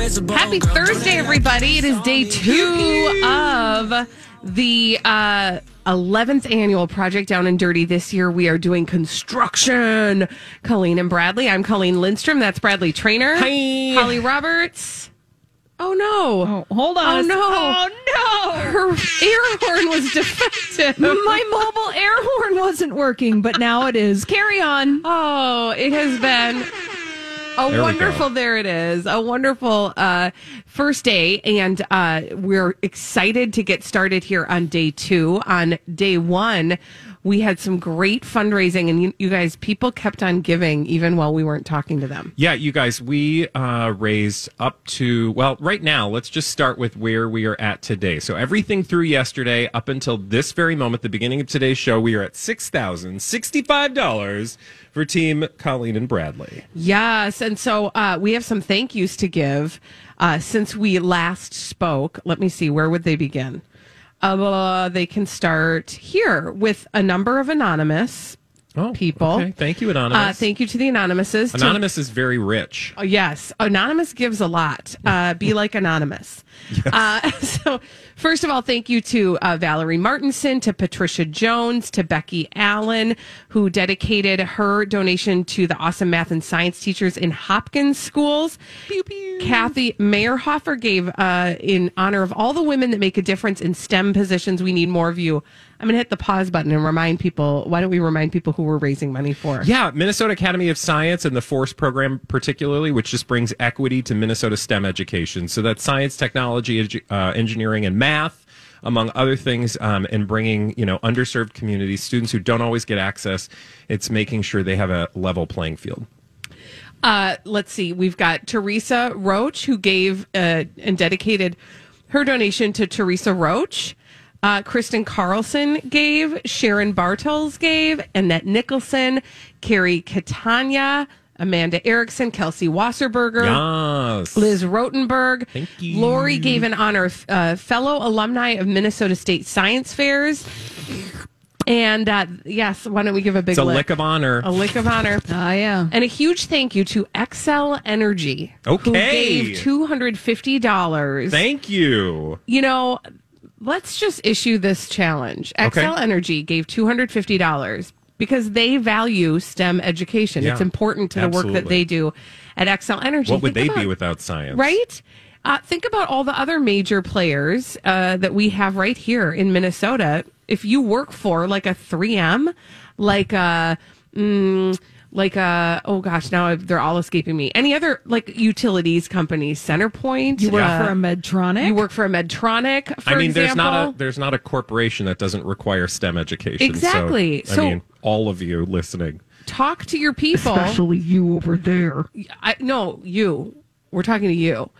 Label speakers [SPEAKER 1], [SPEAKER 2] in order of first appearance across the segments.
[SPEAKER 1] Happy Thursday, everybody. It is day two of the uh, 11th annual Project Down and Dirty. This year we are doing construction. Colleen and Bradley. I'm Colleen Lindstrom. That's Bradley Traynor.
[SPEAKER 2] Hi.
[SPEAKER 1] Holly Roberts. Oh no.
[SPEAKER 2] Oh, hold on.
[SPEAKER 1] Oh no.
[SPEAKER 2] Oh no.
[SPEAKER 1] Her air horn was defective.
[SPEAKER 2] My mobile air horn wasn't working, but now it is. Carry on.
[SPEAKER 1] Oh, it has been a
[SPEAKER 3] There we
[SPEAKER 1] wonderful. There it is. A wonderful uh, first day, and uh, we're excited to get started here on day two. On day one, we had some great fundraising, and you, you guys, people kept on giving even while we weren't talking to them.
[SPEAKER 3] Yeah, you guys, we uh, raised up to, well, right now, let's just start with where we are at today. So, everything through yesterday up until this very moment, the beginning of today's show, we are at $6,065 for Team Colleen and Bradley.
[SPEAKER 1] Yes, and so uh, we have some thank yous to give uh, since we last spoke. Let me see, where would they begin? Uh, they can start here with a number of anonymous
[SPEAKER 3] Oh,
[SPEAKER 1] people.
[SPEAKER 3] Okay. Thank you, Anonymous.
[SPEAKER 1] Uh, thank you to the anonymouses. To-
[SPEAKER 3] Anonymous is very rich.
[SPEAKER 1] Oh, yes, anonymous gives a lot. Uh, be like anonymous. Uh, so, first of all, thank you to uh, Valerie Martinson, to Patricia Jones, to Becky Allen, who dedicated her donation to the awesome math and science teachers in Hopkins schools. Kathy Meyerhofer gave uh, in honor of all the women that make a difference in STEM positions. We need more of you. I'm going to hit the pause button and remind people. Why don't we remind people who we're raising money for?
[SPEAKER 3] Yeah, Minnesota Academy of Science and the FORCE program, particularly, which just brings equity to Minnesota STEM education. So that's science, technology, uh, engineering, and math, among other things, um, and bringing you know underserved communities, students who don't always get access. It's making sure they have a level playing field.
[SPEAKER 1] Uh, let's see. We've got Teresa Roach, who gave uh, and dedicated her donation to Teresa Roach. Uh, Kristen Carlson gave, Sharon Bartels gave, Annette Nicholson, Carrie Catania, Amanda Erickson, Kelsey Wasserberger.
[SPEAKER 3] Yes.
[SPEAKER 1] Liz Rotenberg.
[SPEAKER 3] Thank you.
[SPEAKER 1] Lori gave an honor of uh, fellow alumni of Minnesota State Science Fairs. And uh, yes, why don't we give a big
[SPEAKER 3] It's a
[SPEAKER 1] lick?
[SPEAKER 3] lick of honor.
[SPEAKER 1] a lick of honor.
[SPEAKER 2] Ah, yeah.
[SPEAKER 1] And a huge thank you to Xcel Energy, who
[SPEAKER 3] Okay.
[SPEAKER 1] gave two hundred fifty dollars.
[SPEAKER 3] Thank you.
[SPEAKER 1] You know, let's just issue this challenge.
[SPEAKER 3] Okay.
[SPEAKER 1] Xcel Energy gave two hundred fifty dollars because they value STEM education.
[SPEAKER 3] Yeah,
[SPEAKER 1] it's important to the work that they do at Xcel Energy.
[SPEAKER 3] What would
[SPEAKER 1] Think
[SPEAKER 3] they be without science?
[SPEAKER 1] Right? Uh, think about all the other major players uh, that we have right here in Minnesota. If you work for like a 3M, like a, mm, like a, oh gosh, now they're all escaping me. Any other like utilities companies, CenterPoint.
[SPEAKER 2] You work
[SPEAKER 1] uh,
[SPEAKER 2] for a Medtronic?
[SPEAKER 1] You work for a Medtronic. For
[SPEAKER 3] I mean, there's not a there's not a corporation that doesn't require STEM education.
[SPEAKER 1] Exactly.
[SPEAKER 3] So,
[SPEAKER 1] So-
[SPEAKER 3] I mean, all of you listening.
[SPEAKER 1] talk to your people.
[SPEAKER 2] Especially you over there.
[SPEAKER 1] I, no, you. We're talking to you.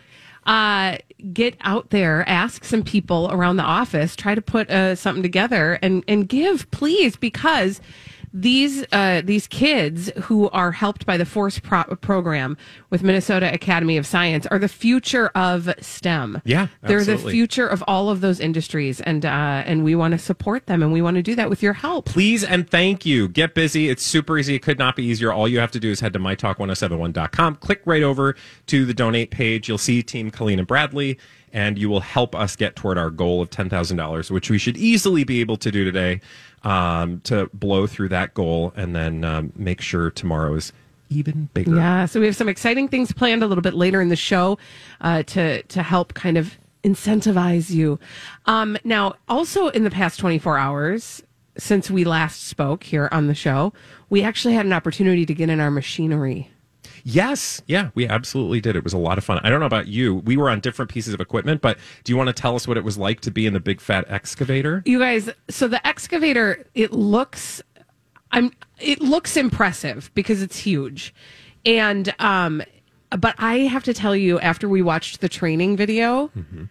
[SPEAKER 1] Uh, get out there, ask some people around the office, try to put uh, something together, and and give, please, because these uh, these kids who are helped by the Force pro- program with Minnesota Academy of Science are the future of STEM.
[SPEAKER 3] Yeah,
[SPEAKER 1] they're the future of all of those industries, and uh, and we want to support them, and we want to do that with your help.
[SPEAKER 3] Please and thank you. Get busy. It's super easy. It could not be easier. All you have to do is head to mytalk1071.com, click right over to the donate page. You'll see Team Colleen and Bradley, and you will help us get toward our goal of $10,000, which we should easily be able to do today um, to blow through that goal and then um, make sure tomorrow is even bigger.
[SPEAKER 1] Yeah, so we have some exciting things planned a little bit later in the show uh, to to help kind of incentivize you. Um, now, also in the past 24 hours since we last spoke here on the show, we actually had an opportunity to get in our machinery.
[SPEAKER 3] Yes. Yeah, we absolutely did. It was a lot of fun. I don't know about you. We were on different pieces of equipment, but do you want to tell us what it was like to be in the big fat excavator?
[SPEAKER 1] You guys, so the excavator, it looks I'm it looks impressive because it's huge. And um but I have to tell you after we watched the training video,
[SPEAKER 3] Mm-hmm.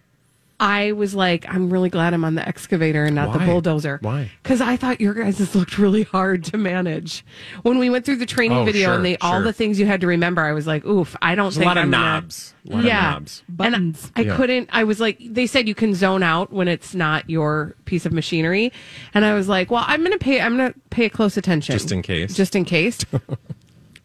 [SPEAKER 1] I was like, I'm really glad I'm on the excavator and not the bulldozer.
[SPEAKER 3] Why?
[SPEAKER 1] Because I thought your guys' just looked really hard to manage. When we went through the training
[SPEAKER 3] Oh,
[SPEAKER 1] video
[SPEAKER 3] sure,
[SPEAKER 1] and they all the things you had to remember, I was like, oof, I don't
[SPEAKER 3] There's a
[SPEAKER 1] think
[SPEAKER 3] lot
[SPEAKER 1] I'm gonna-
[SPEAKER 3] A lot
[SPEAKER 1] yeah.
[SPEAKER 3] of knobs.
[SPEAKER 2] Buttons.
[SPEAKER 1] And I
[SPEAKER 3] Yeah.
[SPEAKER 1] couldn't. I was like, they said you can zone out when it's not your piece of machinery, and I was like, well, I'm gonna pay. I'm gonna pay close attention
[SPEAKER 3] Just in case.
[SPEAKER 1] Just in case.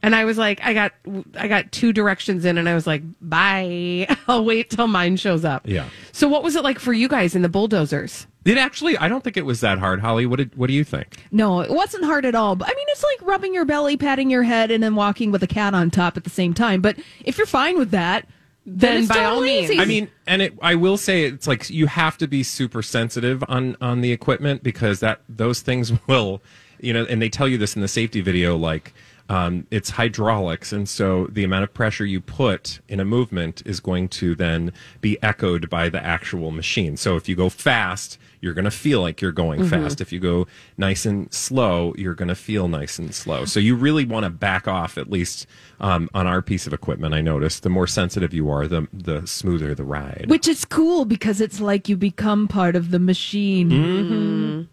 [SPEAKER 1] and I was like, I got, I got two directions in, and I was like, bye. I'll wait till mine shows up.
[SPEAKER 3] Yeah.
[SPEAKER 1] So what was it like for you guys in the bulldozers?
[SPEAKER 3] It actually, I don't think it was that hard, Holly. What did, what do you think?
[SPEAKER 2] No, it wasn't hard at all. But I mean, it's like rubbing your belly, patting your head, and then walking with a cat on top at the same time. But if you're fine with that, then,
[SPEAKER 1] Then
[SPEAKER 2] it's
[SPEAKER 1] by all means.
[SPEAKER 2] easy.
[SPEAKER 3] I mean, and it, I will say it's like you have to be super sensitive on on the equipment because that those things will, you know, and they tell you this in the safety video, like. Um, it's hydraulics, and so the amount of pressure you put in a movement is going to then be echoed by the actual machine. So if you go fast, you're going to feel like you're going fast. If you go nice and slow, you're going to feel nice and slow. So you really want to back off, at least um, on our piece of equipment. I noticed the more sensitive you are, the the smoother the ride.
[SPEAKER 2] which is cool because it's like you become part of the machine.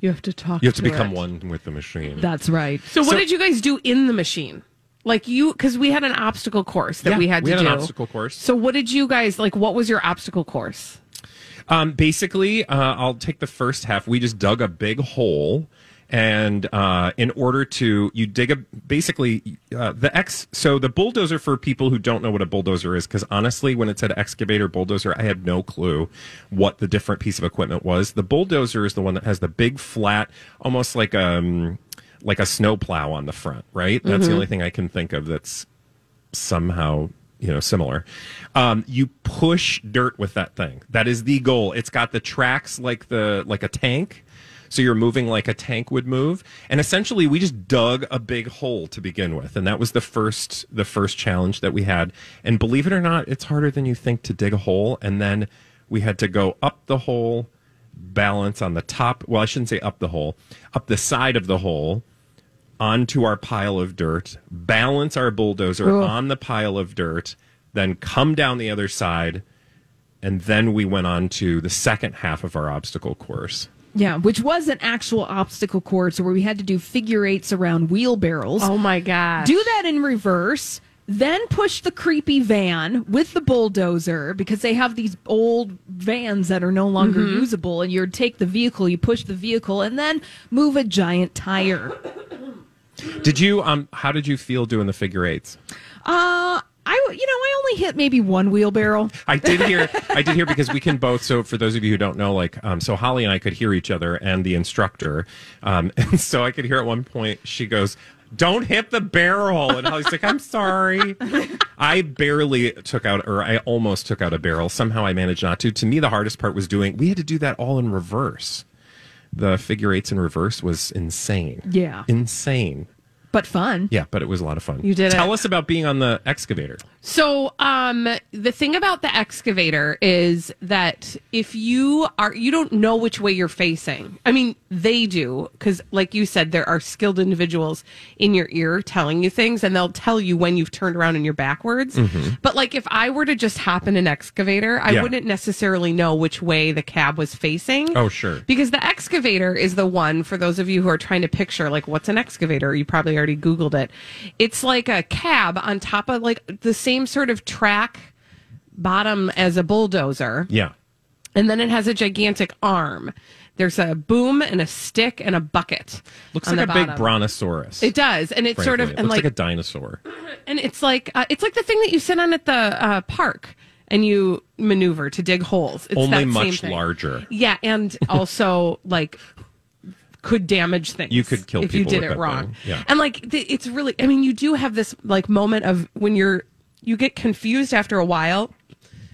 [SPEAKER 1] You have to talk.
[SPEAKER 3] You have to
[SPEAKER 1] to
[SPEAKER 3] become
[SPEAKER 1] it.
[SPEAKER 3] one with the machine.
[SPEAKER 2] That's right.
[SPEAKER 1] So what did you guys do in the machine? Like you, because we had an obstacle course that
[SPEAKER 3] Yeah,
[SPEAKER 1] we had
[SPEAKER 3] we
[SPEAKER 1] to
[SPEAKER 3] had
[SPEAKER 1] do.
[SPEAKER 3] an obstacle course.
[SPEAKER 1] So what did you guys like? What was your obstacle course?
[SPEAKER 3] Um, basically, uh, I'll take the first half. We just dug a big hole, and uh, in order to you dig a basically uh, the X. So the bulldozer for people who don't know what a bulldozer is, because honestly, when it said excavator bulldozer, I had no clue what the different piece of equipment was. The bulldozer is the one that has the big flat, almost like um like a snowplow on the front. Right. That's the only thing I can think of that's somehow you know similar um, you push dirt with that thing that is the goal it's got the tracks like the like a tank so you're moving like a tank would move. And essentially we just dug a big hole to begin with. And that was the first the first challenge that we had. And believe it or not it's harder than you think to dig a hole. And then we had to go up the hole balance on the top well i shouldn't say up the hole up the side of the hole onto our pile of dirt, balance our bulldozer on the pile of dirt, then come down the other side, and then we went on to the second half of our obstacle course.
[SPEAKER 2] Yeah, which was an actual obstacle course where we had to do figure eights around wheelbarrows.
[SPEAKER 1] Oh my god!
[SPEAKER 2] do that in reverse, then push the creepy van with the bulldozer because they have these old vans that are no longer
[SPEAKER 1] Mm-hmm.
[SPEAKER 2] usable. And you take the vehicle, you push the vehicle, and then move a giant tire.
[SPEAKER 3] Did you um how did you feel doing the figure eights?
[SPEAKER 2] Uh, I you know I only hit maybe one wheelbarrow.
[SPEAKER 3] I did hear I did hear because we can both so for those of you who don't know like um so Holly and I could hear each other and the instructor um and so I could hear at one point she goes don't hit the barrel. And Holly's like I'm sorry. I barely took out or I almost took out a barrel. Somehow I managed not to. To me the hardest part was doing we had to do that all in reverse. The figure eights in reverse was insane.
[SPEAKER 2] Yeah.
[SPEAKER 3] insane
[SPEAKER 2] But fun.
[SPEAKER 3] yeah but it was a lot of fun
[SPEAKER 1] You did it.
[SPEAKER 3] tell
[SPEAKER 1] it.
[SPEAKER 3] us about being on the excavator
[SPEAKER 1] So, um, the thing about the excavator is that if you are, you don't know which way you're facing. I mean, they do, because like you said, there are skilled individuals in your ear telling you things and they'll tell you when you've turned around and you're backwards. But like if I were to just hop in an excavator, I
[SPEAKER 3] Yeah.
[SPEAKER 1] wouldn't necessarily know which way the cab was facing.
[SPEAKER 3] Oh, sure.
[SPEAKER 1] Because the excavator is the one for those of you who are trying to picture like what's an excavator. You probably already Googled it. It's like a cab on top of like the same sort of track bottom as a bulldozer.
[SPEAKER 3] yeah
[SPEAKER 1] And then it has a gigantic arm. There's a boom and a stick and a bucket.
[SPEAKER 3] looks like a
[SPEAKER 1] the
[SPEAKER 3] big brontosaurus
[SPEAKER 1] It does, and it's sort of
[SPEAKER 3] frankly. It looks
[SPEAKER 1] like,
[SPEAKER 3] like a dinosaur
[SPEAKER 1] and it's like uh, it's like the thing that you sit on at the uh, park and you maneuver to dig holes. It's
[SPEAKER 3] Only much larger.
[SPEAKER 1] Yeah, and also like could damage things.
[SPEAKER 3] You could kill
[SPEAKER 1] if you did
[SPEAKER 3] with
[SPEAKER 1] it wrong.
[SPEAKER 3] Yeah.
[SPEAKER 1] And like it's really I mean you do have this like moment of when you're you get confused after a while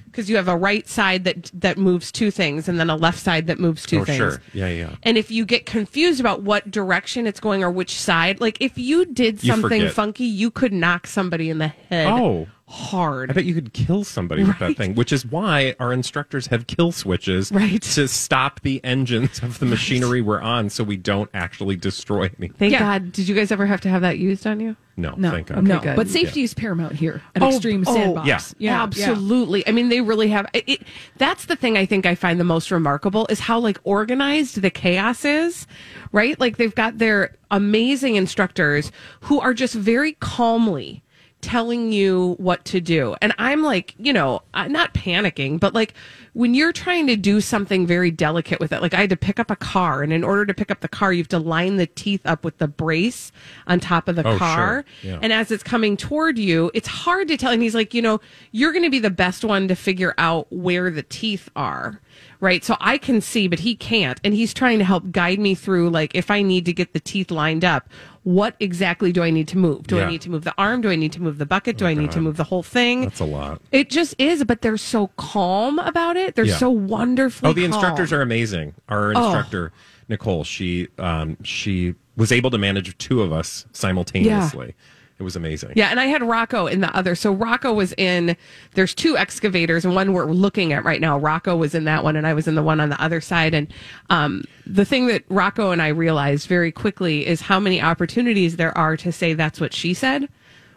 [SPEAKER 1] because you have a right side that that moves two things and then a left side that moves two
[SPEAKER 3] Oh,
[SPEAKER 1] things.
[SPEAKER 3] sure. Yeah, yeah.
[SPEAKER 1] And if you get confused about what direction it's going or which side, like if you did something
[SPEAKER 3] forget.
[SPEAKER 1] funky, you could knock somebody in the head
[SPEAKER 3] Oh.
[SPEAKER 1] Hard.
[SPEAKER 3] I bet you could kill somebody with that thing, which is why our instructors have kill switches
[SPEAKER 1] Right.
[SPEAKER 3] to stop the engines of the machinery we're on so we don't actually destroy anything.
[SPEAKER 1] Thank
[SPEAKER 2] Yeah.
[SPEAKER 1] God. Did you guys ever have to have that used on you?
[SPEAKER 3] No,
[SPEAKER 2] No,
[SPEAKER 3] thank God.
[SPEAKER 2] no,
[SPEAKER 1] good.
[SPEAKER 2] but safety is paramount here at
[SPEAKER 1] Oh,
[SPEAKER 2] Extreme
[SPEAKER 1] oh,
[SPEAKER 2] Sandbox.
[SPEAKER 3] yeah.
[SPEAKER 1] absolutely. I mean, they really have. It, it, that's the thing I think I find the most remarkable is how like organized the chaos is, right? Like they've got their amazing instructors who are just very calmly telling you what to do. And I'm like, you know, I'm not panicking, but like when you're trying to do something very delicate with it, like I had to pick up a car, and in order to pick up the car, you have to line the teeth up with the brace on top of the
[SPEAKER 3] Oh,
[SPEAKER 1] car.
[SPEAKER 3] sure. Yeah.
[SPEAKER 1] And as it's coming toward you, it's hard to tell. And he's like, you know, you're going to be the best one to figure out where the teeth are. Right. So I can see, but he can't. And he's trying to help guide me through, like, if I need to get the teeth lined up, what exactly do I need to move? Do I need to move the arm? Do I need to move the bucket? Do I need to move the whole thing?
[SPEAKER 3] That's a lot.
[SPEAKER 1] It just is, but they're so calm about it. They're
[SPEAKER 3] Yeah.
[SPEAKER 1] so wonderfully
[SPEAKER 3] Oh, the
[SPEAKER 1] calm.
[SPEAKER 3] instructors are amazing. Our
[SPEAKER 1] Oh.
[SPEAKER 3] instructor, Nicole, she um, she was able to manage two of us simultaneously. It was amazing.
[SPEAKER 1] Yeah, and I had Rocco in the other. So Rocco was in. There's two excavators, and one we're looking at right now. Rocco was in that one, and I was in the one on the other side. And um, the thing that Rocco and I realized very quickly is how many opportunities there are to say that's what she said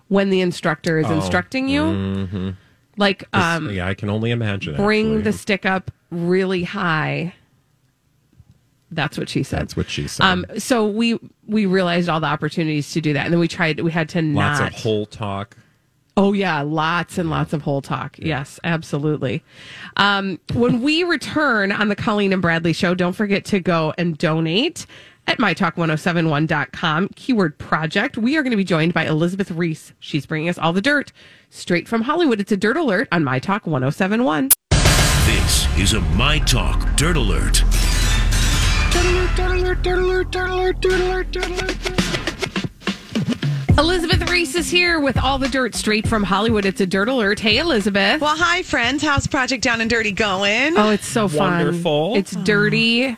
[SPEAKER 1] when the instructor is instructing you. Like, um,
[SPEAKER 3] yeah, I can only imagine.
[SPEAKER 1] bring
[SPEAKER 3] actually.
[SPEAKER 1] the stick up really high. That's what she said.
[SPEAKER 3] That's what she said.
[SPEAKER 1] Um, so we we realized all the opportunities to do that, and then we tried. We had to not.
[SPEAKER 3] Lots
[SPEAKER 1] not.
[SPEAKER 3] of whole talk.
[SPEAKER 1] Oh yeah, lots and lots of whole talk. Yes, absolutely. Um, when we return on the Colleen and Bradley show, don't forget to go and donate at mytalk1071.com keyword project. We are going to be joined by Elizabeth Reese. She's bringing us all the dirt straight from Hollywood. It's a dirt alert on My Talk 1071.
[SPEAKER 4] This is a My Talk Dirt Alert.
[SPEAKER 1] Elizabeth Reese is here with all the dirt straight from Hollywood. It's a dirt alert. Hey, Elizabeth.
[SPEAKER 5] Well, hi, friends. How's Project Down and Dirty going?
[SPEAKER 1] Oh, it's so fun.
[SPEAKER 3] Wonderful.
[SPEAKER 1] It's dirty,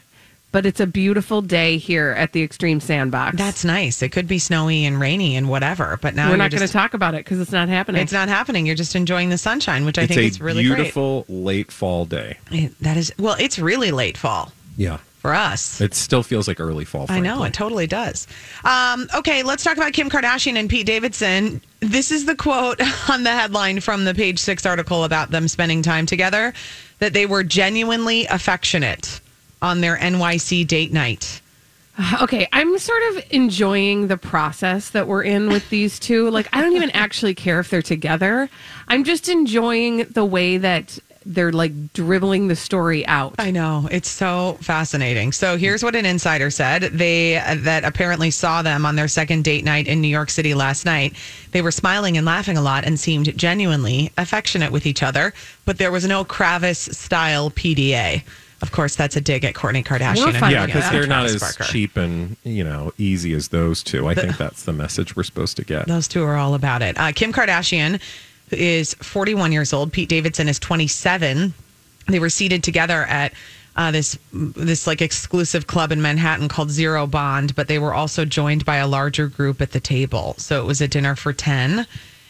[SPEAKER 1] but it's a beautiful day here at the Extreme Sandbox.
[SPEAKER 5] That's nice. It could be snowy and rainy and whatever, but now
[SPEAKER 1] We're not going to talk about it because it's not happening.
[SPEAKER 5] It's not happening. You're just enjoying the sunshine, which I
[SPEAKER 3] it's
[SPEAKER 5] think
[SPEAKER 3] a
[SPEAKER 5] is really
[SPEAKER 3] beautiful late fall day.
[SPEAKER 5] great. It- That is well. It's really late fall
[SPEAKER 3] Yeah.
[SPEAKER 5] For us.
[SPEAKER 3] It still feels like early fall.
[SPEAKER 5] I know it totally does. Um, okay, let's talk about Kim Kardashian and Pete Davidson. This is the quote on the headline from the Page Six article about them spending time together: that they were genuinely affectionate on their NYC date night.
[SPEAKER 1] okay, I'm sort of enjoying the process that we're in with these two. Like, I don't even actually care if they're together. I'm just enjoying the way that they're like dribbling the story out.
[SPEAKER 5] I know it's so fascinating. So here's what an insider said: they uh, that apparently saw them on their second date night in New York City last night. They were smiling and laughing a lot and seemed genuinely affectionate with each other. But there was no Kravis style PDA. Of course, that's a dig at Kourtney Kardashian.
[SPEAKER 1] We're
[SPEAKER 5] and
[SPEAKER 3] Yeah, because they're not as
[SPEAKER 5] Barker.
[SPEAKER 3] cheap and you know easy as those two. I think that's the message we're supposed to get.
[SPEAKER 5] Those two are all about it. Uh, Kim Kardashian is 41 years old. Pete Davidson is 27. They were seated together at uh, this this like exclusive club in Manhattan called Zero Bond, but they were also joined by a larger group at the table. So it was a dinner for 10,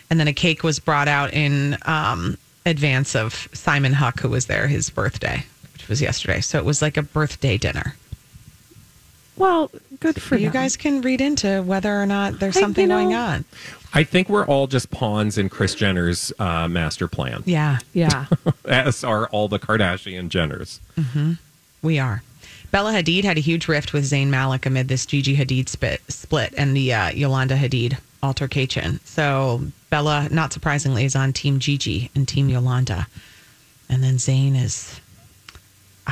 [SPEAKER 5] and then a cake was brought out in um, advance of Simon Huck, who was there, his birthday, which was yesterday. So it was like a birthday dinner.
[SPEAKER 1] Well, good for
[SPEAKER 5] you
[SPEAKER 1] them.
[SPEAKER 5] guys can read into whether or not there's
[SPEAKER 1] I- you
[SPEAKER 5] something going on.
[SPEAKER 3] I think we're all just pawns in Kris Jenner's uh, master plan,
[SPEAKER 5] Yeah.
[SPEAKER 1] Yeah.
[SPEAKER 3] as are all the Kardashian Jenners.
[SPEAKER 5] We are. Bella Hadid had a huge rift with Zayn Malik amid this Gigi Hadid spit, split and the uh, Yolanda Hadid altercation. So Bella, not surprisingly, is on Team Gigi and Team Yolanda, and then Zayn is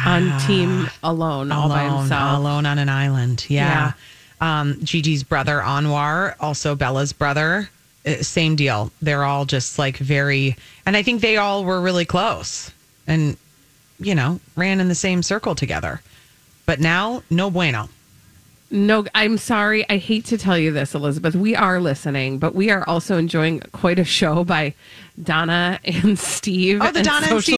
[SPEAKER 1] On team alone, all by
[SPEAKER 5] alone,
[SPEAKER 1] himself.
[SPEAKER 5] alone on an island. Yeah. Um, Gigi's brother Anwar, also Bella's brother, uh, same deal. They're all just like very, and I think they all were really close, and you know ran in the same circle together. But now, no bueno.
[SPEAKER 1] No, I'm sorry. I hate to tell you this, Elizabeth. We are listening, but we are also enjoying quite a show by Donna and Steve.
[SPEAKER 5] Oh, the Donna and
[SPEAKER 1] social-
[SPEAKER 5] Steve.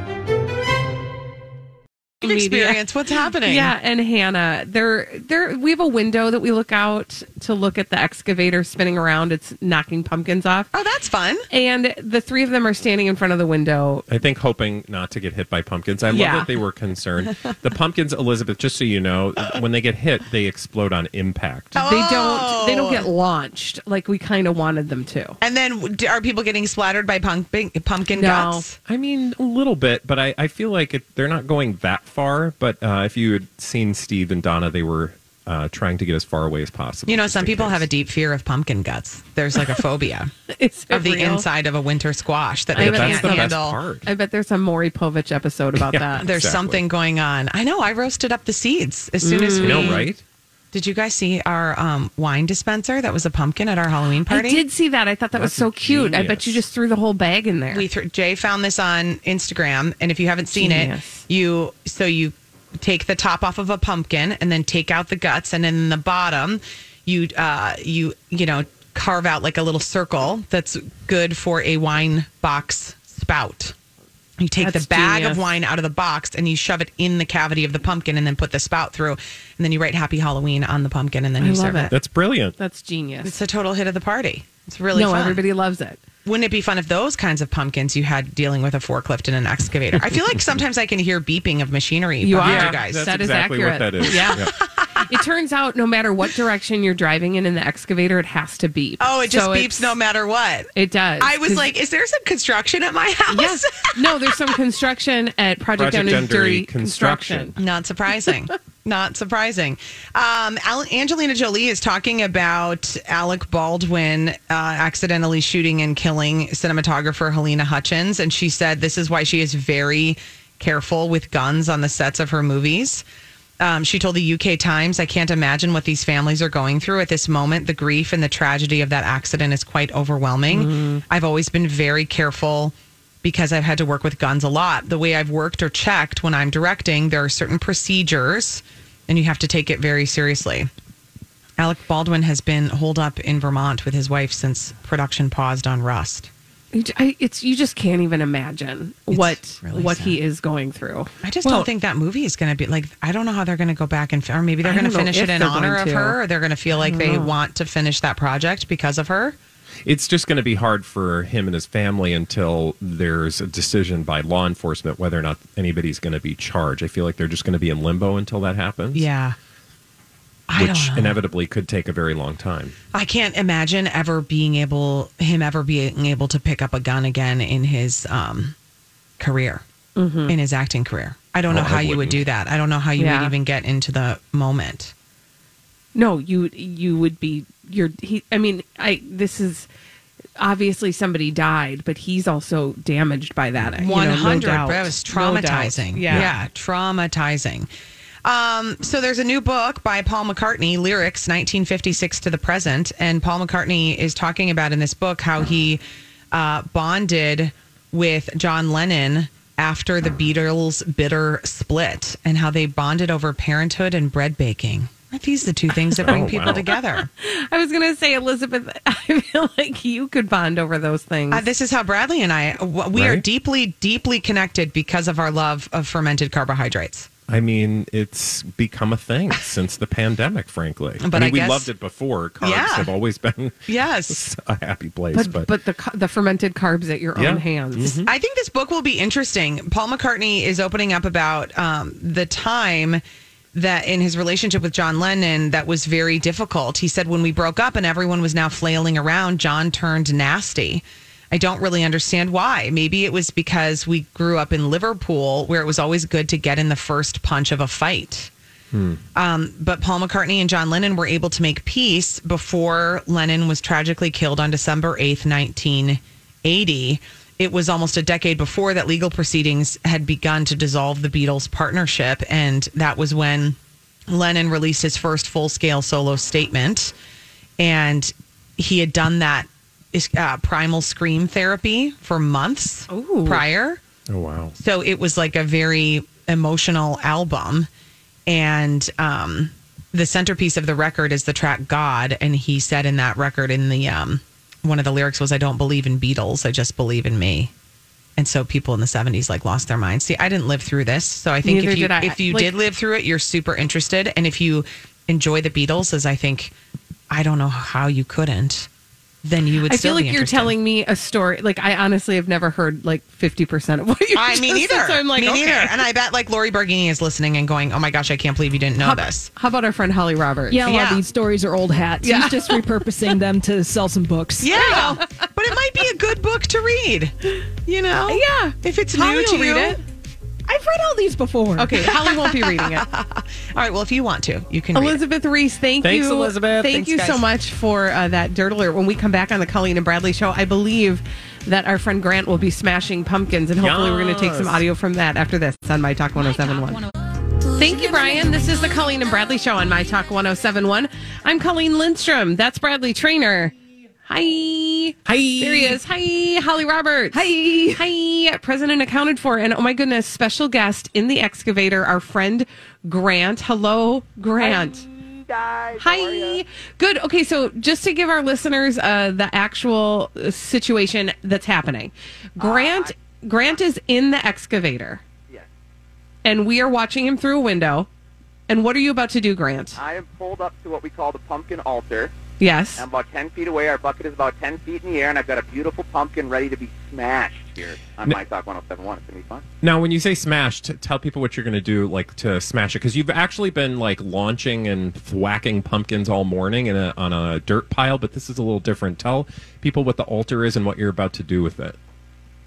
[SPEAKER 1] Media.
[SPEAKER 5] Experience. What's happening?
[SPEAKER 1] Yeah, and Hannah, there, there, we have a window that we look out to look at the excavator spinning around. It's knocking pumpkins off,
[SPEAKER 5] Oh, that's fun.
[SPEAKER 1] and the three of them are standing in front of the window.
[SPEAKER 3] I think hoping not to get hit by pumpkins. I
[SPEAKER 1] Yeah.
[SPEAKER 3] love that they were concerned. the pumpkins, Elizabeth, just so you know, when they get hit, they explode on impact.
[SPEAKER 1] They don't, oh. they don't
[SPEAKER 5] Oh.
[SPEAKER 1] get launched like we kind of wanted them to.
[SPEAKER 5] And then are people getting splattered by pumpkin pumpkin
[SPEAKER 1] No.
[SPEAKER 5] guts?
[SPEAKER 3] I mean, a little bit, but I, I feel like it, they're not going that far. But uh, if you had seen Steve and Donna, they were uh, trying to get as far away as possible.
[SPEAKER 5] You know, some people
[SPEAKER 3] case.
[SPEAKER 5] have a deep fear of pumpkin guts. There's like a phobia of the
[SPEAKER 1] real.
[SPEAKER 5] inside of a winter squash that
[SPEAKER 1] I
[SPEAKER 5] they
[SPEAKER 1] bet
[SPEAKER 5] can't
[SPEAKER 1] that's the best
[SPEAKER 5] handle.
[SPEAKER 3] part.
[SPEAKER 1] I bet there's a Maury Povich episode about
[SPEAKER 3] Yeah.
[SPEAKER 1] that.
[SPEAKER 5] There's
[SPEAKER 3] Exactly.
[SPEAKER 5] something going on. I know. I roasted up the seeds as soon as
[SPEAKER 3] I
[SPEAKER 5] we.
[SPEAKER 3] know, right?
[SPEAKER 5] Did you guys see our um, wine dispenser that was a pumpkin at our Halloween party?
[SPEAKER 1] I did see that. I thought that was
[SPEAKER 3] That's
[SPEAKER 1] so cute. I bet you just threw the whole bag in there.
[SPEAKER 5] We threw, Jay found this on Instagram, and if you haven't seen
[SPEAKER 1] Genius.
[SPEAKER 5] it, you so you take the top off of a pumpkin and then take out the guts, and then in the bottom, you uh, you you know carve out like a little circle that's good for a wine box spout. You take
[SPEAKER 1] That's
[SPEAKER 5] the bag
[SPEAKER 1] genius.
[SPEAKER 5] of wine out of the box and you shove it in the cavity of the pumpkin, and then put the spout through, and then you write "Happy Halloween" on the pumpkin, and then
[SPEAKER 1] I
[SPEAKER 5] you
[SPEAKER 1] love
[SPEAKER 5] serve
[SPEAKER 1] it.
[SPEAKER 5] it.
[SPEAKER 3] That's brilliant.
[SPEAKER 1] That's genius.
[SPEAKER 5] It's a total hit of the party. It's really
[SPEAKER 1] no,
[SPEAKER 5] fun
[SPEAKER 1] everybody loves it.
[SPEAKER 5] wouldn't it be fun if those kinds of pumpkins you had dealing with a forklift and an excavator? I feel like sometimes I can hear beeping of machinery.
[SPEAKER 1] You
[SPEAKER 5] behind
[SPEAKER 1] are.
[SPEAKER 5] you guys.
[SPEAKER 3] That's
[SPEAKER 1] That is
[SPEAKER 3] exactly what
[SPEAKER 1] accurate.
[SPEAKER 3] that is.
[SPEAKER 1] Yeah. It turns out no matter what direction you're driving in in the excavator, it has to beep.
[SPEAKER 5] oh, it just
[SPEAKER 1] So
[SPEAKER 5] beeps no matter what.
[SPEAKER 1] It does.
[SPEAKER 5] I was like, is there some construction at my house?
[SPEAKER 1] yes. No, there's some construction at Project,
[SPEAKER 3] Project
[SPEAKER 1] Undery
[SPEAKER 3] Undery
[SPEAKER 1] Construction.
[SPEAKER 3] Construction.
[SPEAKER 5] Not surprising. Not surprising. Um, Al- Angelina Jolie is talking about Alec Baldwin uh, accidentally shooting and killing cinematographer Halyna Hutchins. And she said this is why she is very careful with guns on the sets of her movies. Um, she told the UK Times, I can't imagine what these families are going through at this moment. The grief and the tragedy of that accident is quite overwhelming. I've always been very careful because I've had to work with guns a lot. The way I've worked or checked when I'm directing, there are certain procedures and you have to take it very seriously. Alec Baldwin has been holed up in Vermont with his wife since production paused on Rust.
[SPEAKER 1] You j- I- It's you just can't even imagine what
[SPEAKER 5] really
[SPEAKER 1] what
[SPEAKER 5] sad.
[SPEAKER 1] he is going through.
[SPEAKER 5] I just
[SPEAKER 1] Well,
[SPEAKER 5] don't think that movie is going to be like. I don't know how they're going to go back and, or maybe they're
[SPEAKER 1] I
[SPEAKER 5] going to
[SPEAKER 1] don't
[SPEAKER 5] finish it in honor of
[SPEAKER 1] to.
[SPEAKER 5] her, or they're going to feel like they
[SPEAKER 1] know.
[SPEAKER 5] want to finish that project because of her.
[SPEAKER 3] It's just going to be hard for him and his family until there's a decision by law enforcement whether or not anybody's going to be charged. I feel like they're just going to be in limbo until that happens.
[SPEAKER 5] Yeah, I
[SPEAKER 3] Which inevitably could take a very long time.
[SPEAKER 5] I can't imagine ever being able him ever being able to pick up a gun again in his um, career, in his acting career. I don't know
[SPEAKER 3] Oh,
[SPEAKER 5] how you would do that. I don't know how you
[SPEAKER 1] Yeah.
[SPEAKER 5] would even get into the moment.
[SPEAKER 1] No, you you would be you're he I mean, I this is obviously somebody died, but he's also damaged by that. you know, no
[SPEAKER 5] hundred. that was
[SPEAKER 1] No
[SPEAKER 5] traumatizing.
[SPEAKER 1] Yeah.
[SPEAKER 5] yeah, traumatizing. Um, so there's a new book by Paul McCartney, lyrics 1956 to the present, and Paul McCartney is talking about in this book how he uh, bonded with John Lennon after the Beatles' bitter split, and how they bonded over parenthood and bread baking. Aren't these the two things that bring
[SPEAKER 3] Oh,
[SPEAKER 5] people
[SPEAKER 3] wow.
[SPEAKER 5] together?
[SPEAKER 1] I was gonna say, Elizabeth, I feel like you could bond over those things.
[SPEAKER 5] Uh, this is how Bradley and I, we are deeply, deeply connected because of our love of fermented carbohydrates.
[SPEAKER 3] I mean, it's become a thing since the pandemic, frankly.
[SPEAKER 5] But
[SPEAKER 3] I mean,
[SPEAKER 5] I
[SPEAKER 3] we
[SPEAKER 5] guess-
[SPEAKER 3] loved it before. Carbs
[SPEAKER 5] Yeah.
[SPEAKER 3] have always been
[SPEAKER 5] Yes.
[SPEAKER 3] a happy place,
[SPEAKER 1] But
[SPEAKER 3] but,
[SPEAKER 1] but, the the fermented carbs at your
[SPEAKER 3] Yeah.
[SPEAKER 1] own hands.
[SPEAKER 5] I think this book will be interesting. Paul McCartney is opening up about um, the time that in his relationship with John Lennon that was very difficult. He said when we broke up and everyone was now flailing around, John turned nasty. I don't really understand why. Maybe it was because we grew up in Liverpool where it was always good to get in the first punch of a fight. Um, but Paul McCartney and John Lennon were able to make peace before Lennon was tragically killed on December 8th, 1980. It was almost a decade before that legal proceedings had begun to dissolve the Beatles' partnership. And that was when Lennon released his first full scale solo statement. And he had done that uh, primal scream therapy for months prior.
[SPEAKER 3] oh wow.
[SPEAKER 5] So it was like a very emotional album. And um, the centerpiece of the record is the track God. And he said in that record, in the um, one of the lyrics was, I don't believe in Beatles, I just believe in me. And so people in the 70s like lost their minds. See, I didn't live through this. So I think
[SPEAKER 1] Neither
[SPEAKER 5] if you,
[SPEAKER 1] did
[SPEAKER 5] if you
[SPEAKER 1] Like-
[SPEAKER 5] did live through it, you're super interested. And if you enjoy the Beatles, as I think, I don't know how you couldn't, then you would
[SPEAKER 1] I
[SPEAKER 5] still
[SPEAKER 1] feel like
[SPEAKER 5] be
[SPEAKER 1] you're
[SPEAKER 5] interested.
[SPEAKER 1] telling me a story. Like I honestly have never heard like fifty percent of what you.
[SPEAKER 5] I mean, either.
[SPEAKER 1] So I'm like,
[SPEAKER 5] me
[SPEAKER 1] okay.
[SPEAKER 5] neither. And I bet like Lori Bergini is listening and going, "Oh my gosh, I can't believe you didn't know
[SPEAKER 1] how,
[SPEAKER 5] this."
[SPEAKER 1] how about our friend Holly Roberts?
[SPEAKER 2] Yeah, a lot
[SPEAKER 5] Yeah.
[SPEAKER 2] of these stories are old hats.
[SPEAKER 1] Yeah.
[SPEAKER 2] He's just repurposing them to sell some books.
[SPEAKER 5] Yeah, but it might be a good book to read. You know,
[SPEAKER 1] Yeah.
[SPEAKER 5] if it's
[SPEAKER 1] Holly
[SPEAKER 5] new to
[SPEAKER 1] will
[SPEAKER 5] you.
[SPEAKER 1] read it.
[SPEAKER 2] I've read all these before.
[SPEAKER 1] Okay, Holly won't be reading it.
[SPEAKER 5] All right. Well, if you want to, you can. read it.
[SPEAKER 1] Elizabeth Reese, thank
[SPEAKER 3] Thanks,
[SPEAKER 1] you,
[SPEAKER 3] Elizabeth.
[SPEAKER 1] Thank
[SPEAKER 3] Thanks,
[SPEAKER 1] you so much for uh, that dirt alert. When we come back on the Colleen and Bradley show, I believe that our friend Grant will be smashing pumpkins, and hopefully we're going to take some audio from that after this on My Talk 1071. Thank you, Brian. This is the Colleen and Bradley show on My Talk 1071. I'm Colleen Lindstrom. That's Bradley Traynor. Hi.
[SPEAKER 3] Hi.
[SPEAKER 1] There he is. Hi, Holly Roberts. Hi. Hi. President accounted for. And oh my goodness, special guest in the excavator, our friend Grant. Hello, Grant. Hi. Good. Okay, so just to give our listeners uh, the actual uh, situation that's happening, Grant Grant is in the excavator.
[SPEAKER 6] Yes.
[SPEAKER 1] And we are watching him through a window. And what are you about to do, Grant?
[SPEAKER 6] I am pulled up to what we call the pumpkin altar.
[SPEAKER 1] Yes.
[SPEAKER 6] I'm about 10 feet away. Our bucket is about 10 feet in the air, and I've got a beautiful pumpkin ready to be smashed here on
[SPEAKER 3] N-
[SPEAKER 6] My Talk 1071. It's going to be fun.
[SPEAKER 3] Now, when you say smash, t- tell people what you're going to do, like to smash it, because you've actually been like launching and whacking pumpkins all morning in a, on a dirt pile, but this is a little different. Tell people what the altar is and what you're about to do with it.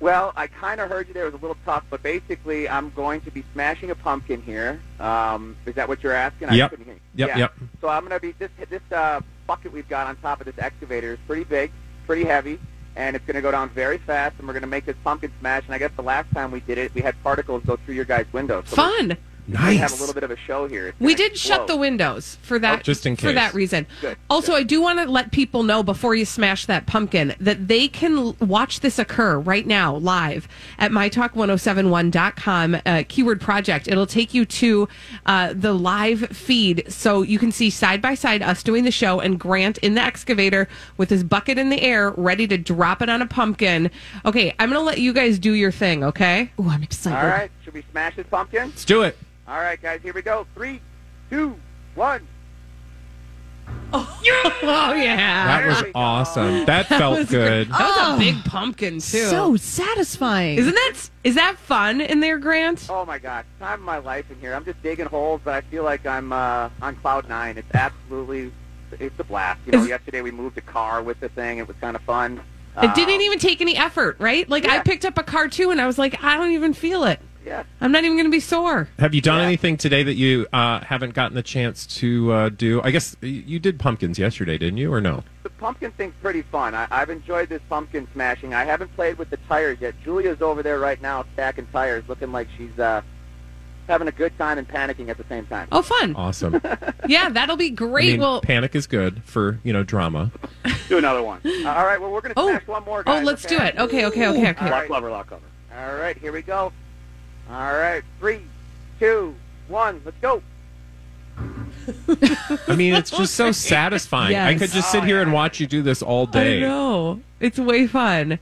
[SPEAKER 6] Well, I kind of heard you there. It was a little tough, but basically, I'm going to be smashing a pumpkin here. Um, is that what you're asking? I
[SPEAKER 3] Yep.
[SPEAKER 6] couldn't hear you.
[SPEAKER 3] Yep,
[SPEAKER 6] Yeah.
[SPEAKER 3] yep.
[SPEAKER 6] So I'm going to be this this uh, bucket we've got on top of this excavator is pretty big, pretty heavy, and it's going to go down very fast. And we're going to make this pumpkin smash. And I guess the last time we did it, we had particles go through your guys' windows. So
[SPEAKER 1] Fun.
[SPEAKER 6] We're have
[SPEAKER 3] Nice.
[SPEAKER 6] a little bit of a show here. It's
[SPEAKER 1] We
[SPEAKER 6] gonna
[SPEAKER 1] did shut the windows for that
[SPEAKER 3] Oh, just in case.
[SPEAKER 1] for that reason.
[SPEAKER 6] Good,
[SPEAKER 1] Also, I do want to let people know before you smash that pumpkin that they can watch this occur right now live at mytalk1071.com uh, keyword project. It'll take you to uh, the live feed so you can see side by side us doing the show and Grant in the excavator with his bucket in the air ready to drop it on a pumpkin. Okay, I'm going to let you guys do your thing, okay?
[SPEAKER 2] Oh, I'm excited.
[SPEAKER 6] All right, should we smash this pumpkin?
[SPEAKER 3] Let's do it.
[SPEAKER 6] All right, guys, here we go. Three, two, one.
[SPEAKER 1] Oh, yeah.
[SPEAKER 3] That was awesome. That felt good.
[SPEAKER 1] That was
[SPEAKER 2] Oh.
[SPEAKER 1] a big pumpkin, too.
[SPEAKER 2] So satisfying.
[SPEAKER 1] Isn't that is that fun in there, Grant?
[SPEAKER 6] Oh my gosh, time of my life in here. I'm just digging holes, but I feel like I'm uh, on cloud nine. It's absolutely, it's a blast. You know,
[SPEAKER 1] Is-
[SPEAKER 6] yesterday we moved a car with the thing. It was kind of fun.
[SPEAKER 1] It didn't
[SPEAKER 6] Um,
[SPEAKER 1] even take any effort, right? Like I picked up a car too, and I was like, I don't even feel it.
[SPEAKER 6] Yeah.
[SPEAKER 1] I'm not even going to be sore.
[SPEAKER 3] Have you done
[SPEAKER 6] Yeah.
[SPEAKER 3] anything today that you uh, haven't gotten the chance to uh, do? I guess you did pumpkins yesterday, didn't you, or no?
[SPEAKER 6] The pumpkin thing's pretty fun. I, I've enjoyed this pumpkin smashing. I haven't played with the tires yet. Julia's over there right now stacking tires, looking like she's uh, having a good time and panicking at the same time.
[SPEAKER 1] Oh, fun!
[SPEAKER 3] Awesome.
[SPEAKER 1] Yeah, that'll be
[SPEAKER 3] I
[SPEAKER 1] great.
[SPEAKER 3] mean,
[SPEAKER 1] well,
[SPEAKER 3] panic is good for you know drama.
[SPEAKER 6] Do another one. Uh, all right, well, we're going to
[SPEAKER 1] Oh.
[SPEAKER 6] smash one more,
[SPEAKER 1] oh, let's
[SPEAKER 6] okay?
[SPEAKER 1] do it. Okay, okay, okay, okay.
[SPEAKER 6] All right. Lock cover, lock cover. All right, here we go. All right, three, two, one, let's go.
[SPEAKER 3] I mean, it's just so satisfying. I could just sit
[SPEAKER 6] Oh,
[SPEAKER 3] here
[SPEAKER 6] yeah.
[SPEAKER 3] and watch you do this all day.
[SPEAKER 1] I know it's way fun.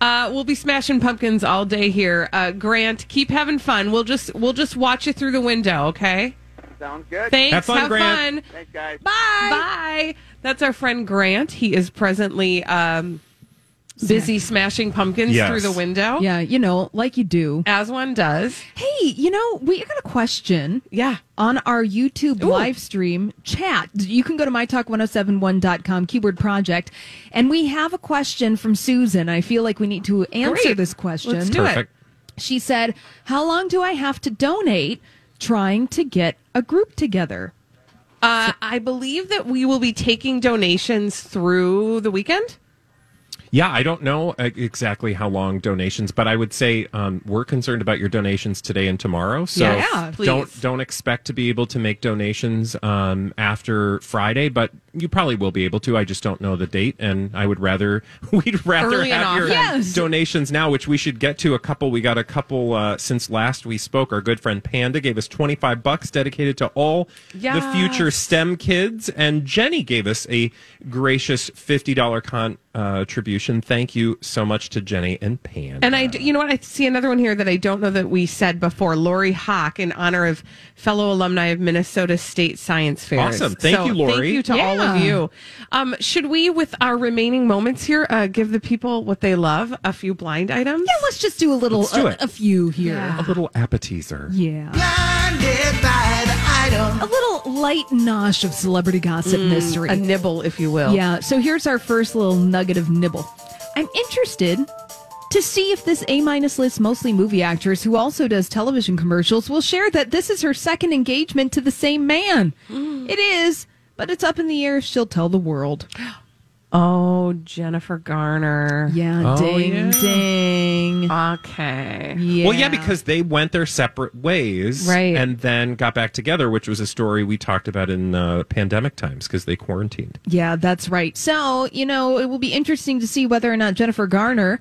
[SPEAKER 1] Uh, we'll be smashing pumpkins all day here. Uh, Grant, keep having fun. We'll just we'll just watch you through the window, okay?
[SPEAKER 6] Sounds good.
[SPEAKER 1] Thanks.
[SPEAKER 3] Have fun, Grant.
[SPEAKER 1] fun.
[SPEAKER 6] Thanks, guys.
[SPEAKER 1] Bye. Bye. That's our friend Grant. He is presently um, busy smashing pumpkins
[SPEAKER 3] Yes.
[SPEAKER 1] through the window.
[SPEAKER 2] Yeah, you know, like you do.
[SPEAKER 1] As one does.
[SPEAKER 2] Hey, you know, we got a question.
[SPEAKER 1] Yeah.
[SPEAKER 2] On our YouTube
[SPEAKER 1] Ooh.
[SPEAKER 2] live stream chat. You can go to mytalk1071.com, keyword project. And we have a question from Susan. I feel like we need to answer
[SPEAKER 1] Great.
[SPEAKER 2] this question.
[SPEAKER 1] Let's do
[SPEAKER 3] Perfect.
[SPEAKER 1] it.
[SPEAKER 2] She said, How long do I have to donate trying to get a group together?
[SPEAKER 1] Uh, I believe that we will be taking donations through the weekend.
[SPEAKER 3] Yeah, I don't know uh, exactly how long donations, but I would say um, we're concerned about your donations today and tomorrow. So
[SPEAKER 1] Yes, Yeah,
[SPEAKER 3] don't don't expect to be able to make donations um, after Friday, but you probably will be able to. I just don't know the date, and I would rather we'd rather
[SPEAKER 1] Early
[SPEAKER 3] have your.
[SPEAKER 2] Yes.
[SPEAKER 3] donations now, which we should get to. A couple, we got a couple uh, since last we spoke. Our good friend Panda gave us twenty five bucks dedicated to all the future STEM kids, and Jenny gave us a gracious fifty dollar contribution. Thank you so much to Jenny and Panda.
[SPEAKER 1] And I, you know what? I see another one here that I don't know that we said before. Lori Hawk, in honor of fellow alumni of Minnesota State Science Fair.
[SPEAKER 3] Awesome. Thank
[SPEAKER 1] So
[SPEAKER 3] you, Lori.
[SPEAKER 1] Thank you to all of you. Um, should we, with our remaining moments here, uh, give the people what they love? A few blind items.
[SPEAKER 2] Yeah, let's just do a little,
[SPEAKER 3] Let's do
[SPEAKER 2] a,
[SPEAKER 3] it.
[SPEAKER 2] a few here.
[SPEAKER 1] Yeah.
[SPEAKER 3] a little appetizer.
[SPEAKER 2] Yeah. A little light nosh of celebrity gossip mm, mystery.
[SPEAKER 1] a nibble, if you will.
[SPEAKER 2] Yeah, so here's our first little nugget of nibble. I'm interested to see if this A minus list, mostly movie actress who also does television commercials, will share that this is her second engagement to the same man. Mm. It is, but it's up in the air if she'll tell the world.
[SPEAKER 1] Jennifer Garner.
[SPEAKER 2] Yeah,
[SPEAKER 3] Oh,
[SPEAKER 2] ding,
[SPEAKER 3] yeah.
[SPEAKER 2] ding.
[SPEAKER 1] Okay.
[SPEAKER 2] Yeah.
[SPEAKER 3] Well, yeah, because they went their separate ways,
[SPEAKER 1] Right.
[SPEAKER 3] and then got back together, which was a story we talked about in uh, pandemic times because they quarantined.
[SPEAKER 2] Yeah, that's right. So, you know, it will be interesting to see whether or not Jennifer Garner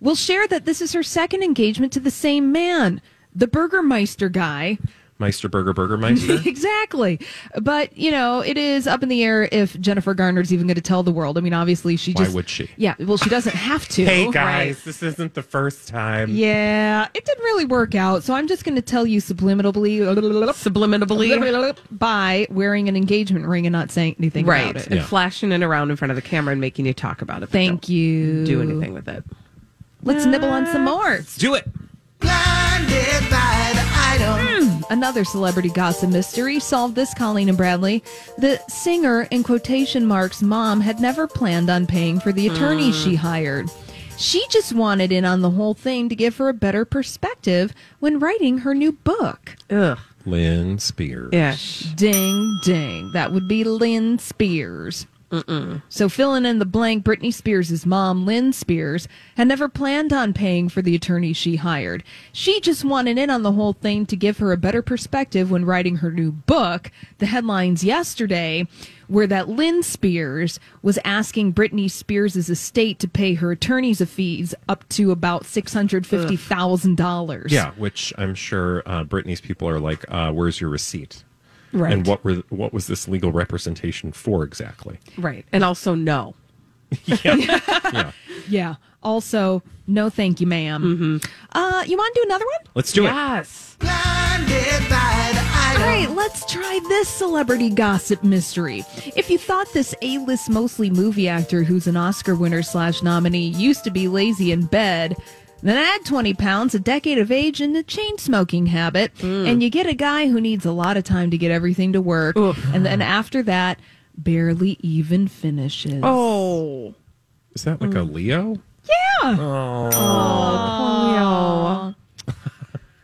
[SPEAKER 2] will share that this is her second engagement to the same man, the Burgermeister guy.
[SPEAKER 3] Meister Burger Burgermeister.
[SPEAKER 2] exactly. But, you know, it is up in the air if Jennifer Garner's even going to tell the world. I mean, obviously, she
[SPEAKER 3] Why
[SPEAKER 2] just.
[SPEAKER 3] would she?
[SPEAKER 2] Yeah, well, she doesn't have to.
[SPEAKER 3] hey guys,
[SPEAKER 2] Right.
[SPEAKER 3] this isn't the first time.
[SPEAKER 2] Yeah, it didn't really work out. So I'm just going to tell you subliminally,
[SPEAKER 1] Subliminally.
[SPEAKER 2] by wearing an engagement ring and not saying anything
[SPEAKER 1] Right.
[SPEAKER 2] about it.
[SPEAKER 1] And
[SPEAKER 3] Yeah.
[SPEAKER 1] flashing it around in front of the camera and making you talk about it.
[SPEAKER 2] Thank
[SPEAKER 1] don't
[SPEAKER 2] you.
[SPEAKER 1] Do anything with it.
[SPEAKER 2] Let's nibble on some more.
[SPEAKER 3] Let's do it.
[SPEAKER 2] Hmm, Another celebrity gossip mystery solved this Colleen and Bradley. The singer, in quotation marks, mom had never planned on paying for the attorney hmm. she hired. She just wanted in on the whole thing to give her a better perspective when writing her new book.
[SPEAKER 1] Ugh.
[SPEAKER 3] Lynn Spears.
[SPEAKER 1] Yeah.
[SPEAKER 2] Ding, ding. That would be Lynn Spears. So filling in the blank, Britney Spears' mom, Lynn Spears, had never planned on paying for the attorney she hired. She just wanted in on the whole thing to give her a better perspective when writing her new book. The headlines yesterday were that Lynn Spears was asking Britney Spears' estate to pay her attorney's fees up to about $650,000.
[SPEAKER 3] Yeah, which I'm sure uh, Britney's people are like, uh, "Where's your receipt?"
[SPEAKER 1] Right.
[SPEAKER 3] And what were what was this legal representation for exactly?
[SPEAKER 1] Right. And also, no.
[SPEAKER 3] Yeah,
[SPEAKER 2] Yeah. Also, no thank you, madam Uh, you want to do another one?
[SPEAKER 3] let's do it.
[SPEAKER 1] yes.
[SPEAKER 2] All right, let's try this celebrity gossip mystery. If you thought this A-list mostly movie actor who's an Oscar winner slash nominee used to be lazy in bed, then add 20 pounds, a decade of age, and a chain smoking habit, mm. and you get a guy who needs a lot of time to get everything to work. And then after that, barely even finishes.
[SPEAKER 1] Oh.
[SPEAKER 3] Is that like a mm. Leo?
[SPEAKER 2] yeah.
[SPEAKER 1] Oh.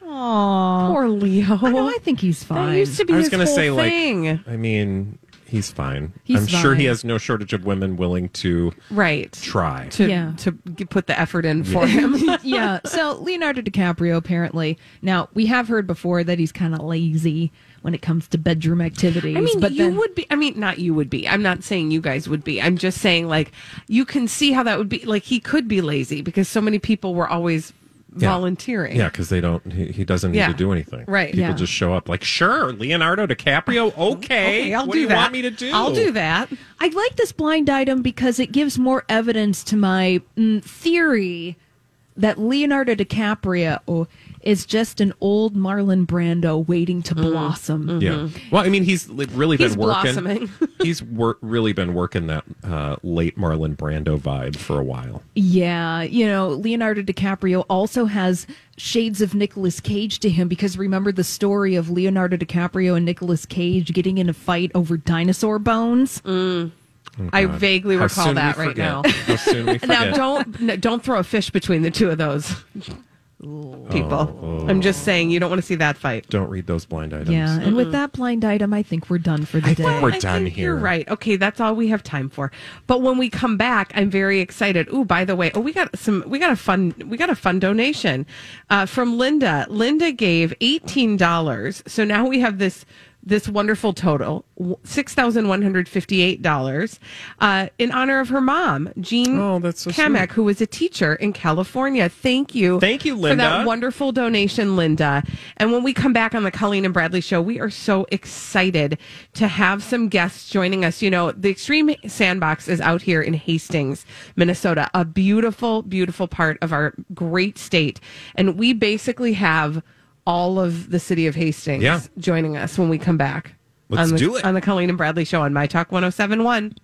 [SPEAKER 2] Aw.
[SPEAKER 1] Poor Leo.
[SPEAKER 2] I know, I think he's fine.
[SPEAKER 1] That used to be
[SPEAKER 3] I was
[SPEAKER 1] his
[SPEAKER 3] gonna
[SPEAKER 1] whole
[SPEAKER 3] say
[SPEAKER 1] thing.
[SPEAKER 3] like, I mean, he's fine.
[SPEAKER 2] He's
[SPEAKER 3] I'm sure he has no shortage of women willing to
[SPEAKER 1] right.
[SPEAKER 3] try.
[SPEAKER 1] To,
[SPEAKER 2] Yeah.
[SPEAKER 1] to put the effort in for him.
[SPEAKER 2] yeah. So Leonardo DiCaprio apparently. Now we have heard before that he's kind of lazy when it comes to bedroom activities.
[SPEAKER 1] I mean,
[SPEAKER 2] but
[SPEAKER 1] you
[SPEAKER 2] then,
[SPEAKER 1] would be. I mean, not you would be. I'm not saying you guys would be. I'm just saying, like, you can see how that would be. Like, he could be lazy because so many people were always
[SPEAKER 3] Yeah.
[SPEAKER 1] volunteering.
[SPEAKER 3] Yeah, because they don't. He, he doesn't need
[SPEAKER 1] Yeah.
[SPEAKER 3] to do anything.
[SPEAKER 1] Right.
[SPEAKER 3] People
[SPEAKER 2] Yeah.
[SPEAKER 3] just show up. Like, sure, Leonardo DiCaprio. Okay.
[SPEAKER 1] Okay, I'll
[SPEAKER 3] what
[SPEAKER 1] do
[SPEAKER 3] do you
[SPEAKER 1] that.
[SPEAKER 3] want me to do?
[SPEAKER 1] I'll do that.
[SPEAKER 2] I like this blind item because it gives more evidence to my mm, theory that Leonardo DiCaprio is just an old Marlon Brando waiting to mm-hmm. blossom. Mm-hmm.
[SPEAKER 3] Yeah. Well, I mean, he's really
[SPEAKER 1] He's
[SPEAKER 3] been working.
[SPEAKER 1] blossoming.
[SPEAKER 3] he's wor- really been working that uh, late Marlon Brando vibe for a while.
[SPEAKER 2] Yeah, you know, Leonardo DiCaprio also has shades of Nicolas Cage to him because remember the story of Leonardo DiCaprio and Nicolas Cage getting in a fight over dinosaur bones? Mm.
[SPEAKER 1] Oh, I vaguely
[SPEAKER 3] How
[SPEAKER 1] recall that right
[SPEAKER 3] forget.
[SPEAKER 1] now.
[SPEAKER 3] How soon we
[SPEAKER 1] Now don't don't throw a fish between the two of those people.
[SPEAKER 3] Oh,
[SPEAKER 1] I'm just saying you don't want to see that fight.
[SPEAKER 3] Don't read those blind items.
[SPEAKER 2] Yeah, and with that blind item, I think we're done for the day.
[SPEAKER 3] we're
[SPEAKER 1] I
[SPEAKER 3] done
[SPEAKER 1] think
[SPEAKER 3] here.
[SPEAKER 1] You're right. Okay, that's all we have time for. But when we come back, I'm very excited. Ooh, by the way, oh, we got some. We got a fun. We got a fun donation uh, from Linda. Linda gave eighteen dollars. So now we have this this wonderful total six thousand one hundred fifty eight dollars uh, in honor of her mom, Jean
[SPEAKER 3] Oh, that's so
[SPEAKER 1] Kamek,
[SPEAKER 3] sweet.
[SPEAKER 1] who was a teacher in California. Thank you.
[SPEAKER 3] Thank you, Linda.
[SPEAKER 1] for that wonderful donation, Linda. And when we come back on the Colleen and Bradley show, we are so excited to have some guests joining us. You know, the Extreme Sandbox is out here in Hastings, Minnesota, a beautiful, beautiful part of our great state. And we basically have all of the city of Hastings
[SPEAKER 3] Yeah.
[SPEAKER 1] joining us when we come back.
[SPEAKER 3] Let's
[SPEAKER 1] on the,
[SPEAKER 3] do it.
[SPEAKER 1] On the Colleen and Bradley show on My Talk 1071.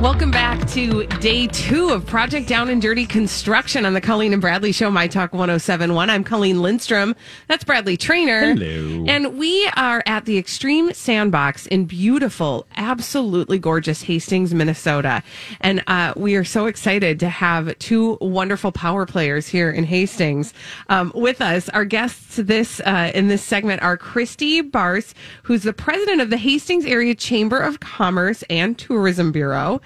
[SPEAKER 1] Welcome back to day two of Project Down and Dirty Construction on the Colleen and Bradley Show, My Talk 1071. I'm Colleen Lindstrom. That's Bradley Traynor.
[SPEAKER 3] Hello.
[SPEAKER 1] And we are at the Extreme Sandbox in beautiful, absolutely gorgeous Hastings, Minnesota. And uh, we are so excited to have two wonderful power players here in Hastings um, with us. Our guests this uh, in this segment are Christy Barse, who's the president of the Hastings Area Chamber of Commerce and Tourism Bureau.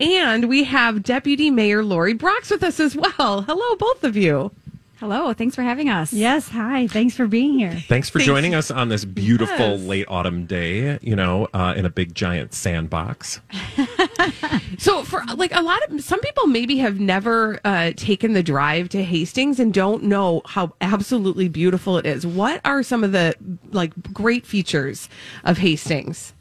[SPEAKER 1] And we have Deputy Mayor Lori Braucks with us as well. Hello, both of you.
[SPEAKER 7] Hello, thanks for having us.
[SPEAKER 8] Yes, hi. Thanks for being here.
[SPEAKER 3] Thanks for
[SPEAKER 1] Thanks.
[SPEAKER 3] joining us on this beautiful
[SPEAKER 1] Yes.
[SPEAKER 3] late autumn day, you know, uh, in a big giant sandbox.
[SPEAKER 1] So for like a lot of some people maybe have never uh, taken the drive to Hastings and don't know how absolutely beautiful it is. What are some of the like great features of Hastings?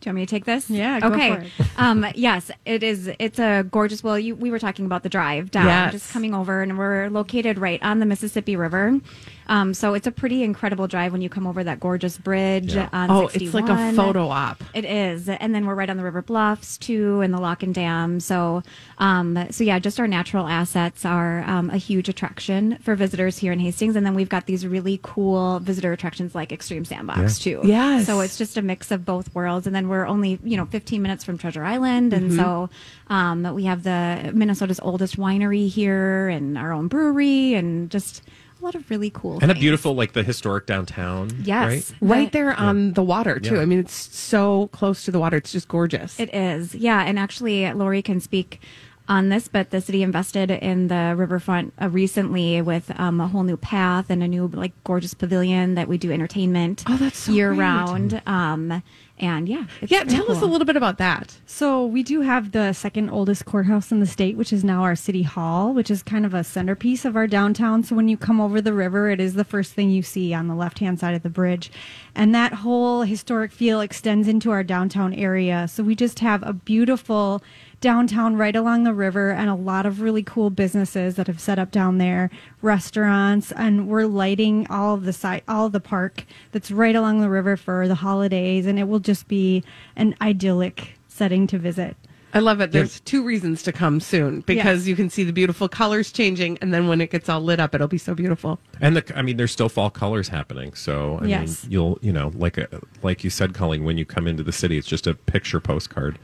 [SPEAKER 7] Do you want me to take this?
[SPEAKER 8] Yeah, go
[SPEAKER 7] okay.
[SPEAKER 8] for it.
[SPEAKER 7] um, yes, it is. It's a gorgeous. Well, you, we were talking about the drive down,
[SPEAKER 1] Yes.
[SPEAKER 7] just coming over, and we're located right on the Mississippi River. Um, so it's a pretty incredible drive when you come over that gorgeous bridge
[SPEAKER 3] Yeah.
[SPEAKER 7] on
[SPEAKER 1] Oh, it's like a photo op.
[SPEAKER 7] It is, and then we're right on the river bluffs too, and the lock and dam. So, um, so yeah, just our natural assets are um, a huge attraction for visitors here in Hastings, and then we've got these really cool visitor attractions like Extreme Sandbox too.
[SPEAKER 1] Yes.
[SPEAKER 7] So it's just a mix of both worlds, and then we're only you know 15 minutes from Treasure Island, and
[SPEAKER 1] Mm-hmm.
[SPEAKER 7] so um, we have the Minnesota's oldest winery here, and our own brewery, and just a lot of really cool
[SPEAKER 3] And a beautiful, like the historic downtown.
[SPEAKER 7] Yes.
[SPEAKER 3] Right?
[SPEAKER 1] Right there on the water too.
[SPEAKER 3] Yeah.
[SPEAKER 1] I mean, it's so close to the water. It's just gorgeous.
[SPEAKER 7] It is, yeah. And actually, Lori can speak on this, but the city invested in the riverfront uh, recently with um, a whole new path and a new like gorgeous pavilion that we do entertainment
[SPEAKER 1] Oh, that's so
[SPEAKER 7] year
[SPEAKER 1] great.
[SPEAKER 7] round. Um, and yeah, it's
[SPEAKER 1] yeah,
[SPEAKER 7] really
[SPEAKER 1] tell us a little bit about that.
[SPEAKER 8] So we do have the second oldest courthouse in the state, which is now our city hall, which is kind of a centerpiece of our downtown. So when you come over the river, it is the first thing you see on the left hand side of the bridge. And that whole historic feel extends into our downtown area. So we just have a beautiful downtown right along the river and a lot of really cool businesses that have set up down there, restaurants, and we're lighting all of the site, all of the park that's right along the river for the holidays, and it will just be an idyllic setting to visit.
[SPEAKER 1] I love it. There's two reasons to come soon because
[SPEAKER 8] Yes.
[SPEAKER 1] you can see the beautiful colors changing, and then when it gets all lit up, it'll be so beautiful.
[SPEAKER 3] And the, I mean, there's still fall colors happening. So, I
[SPEAKER 8] Yes.
[SPEAKER 3] mean, you'll, you know, like a, like you said, Colleen, when you come into the city, it's just a picture postcard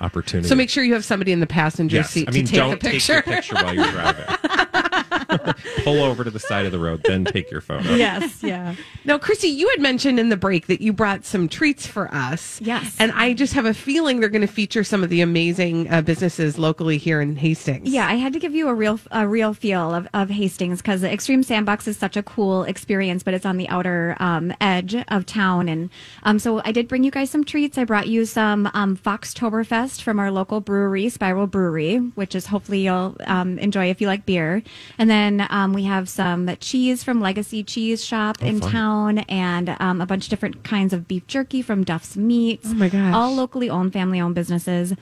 [SPEAKER 3] opportunity.
[SPEAKER 1] So make sure you have somebody in the passenger
[SPEAKER 3] yes.
[SPEAKER 1] seat
[SPEAKER 3] I mean,
[SPEAKER 1] to take
[SPEAKER 3] don't
[SPEAKER 1] a picture.
[SPEAKER 3] take your picture while you're driving. Pull over to the side of the road, then take your photo.
[SPEAKER 8] Yes, yeah.
[SPEAKER 1] Now, Chrissy, you had mentioned in the break that you brought some treats for us.
[SPEAKER 7] Yes.
[SPEAKER 1] And I just have a feeling they're going to feature some of the amazing uh, businesses locally here in Hastings.
[SPEAKER 7] Yeah, I had to give you a real a real feel of, of Hastings because the Extreme Sandbox is such a cool experience, but it's on the outer um, edge of town. And um, so I did bring you guys some treats. I brought you some um, Foxtoberfest from our local brewery, Spiral Brewery, which is hopefully you'll um, enjoy if you like beer. And then then um, we have some cheese from Legacy Cheese Shop in
[SPEAKER 1] fun.
[SPEAKER 7] town, and um, a bunch of different kinds of beef jerky from Duff's Meats.
[SPEAKER 1] Oh my gosh.
[SPEAKER 7] All locally owned, family owned businesses.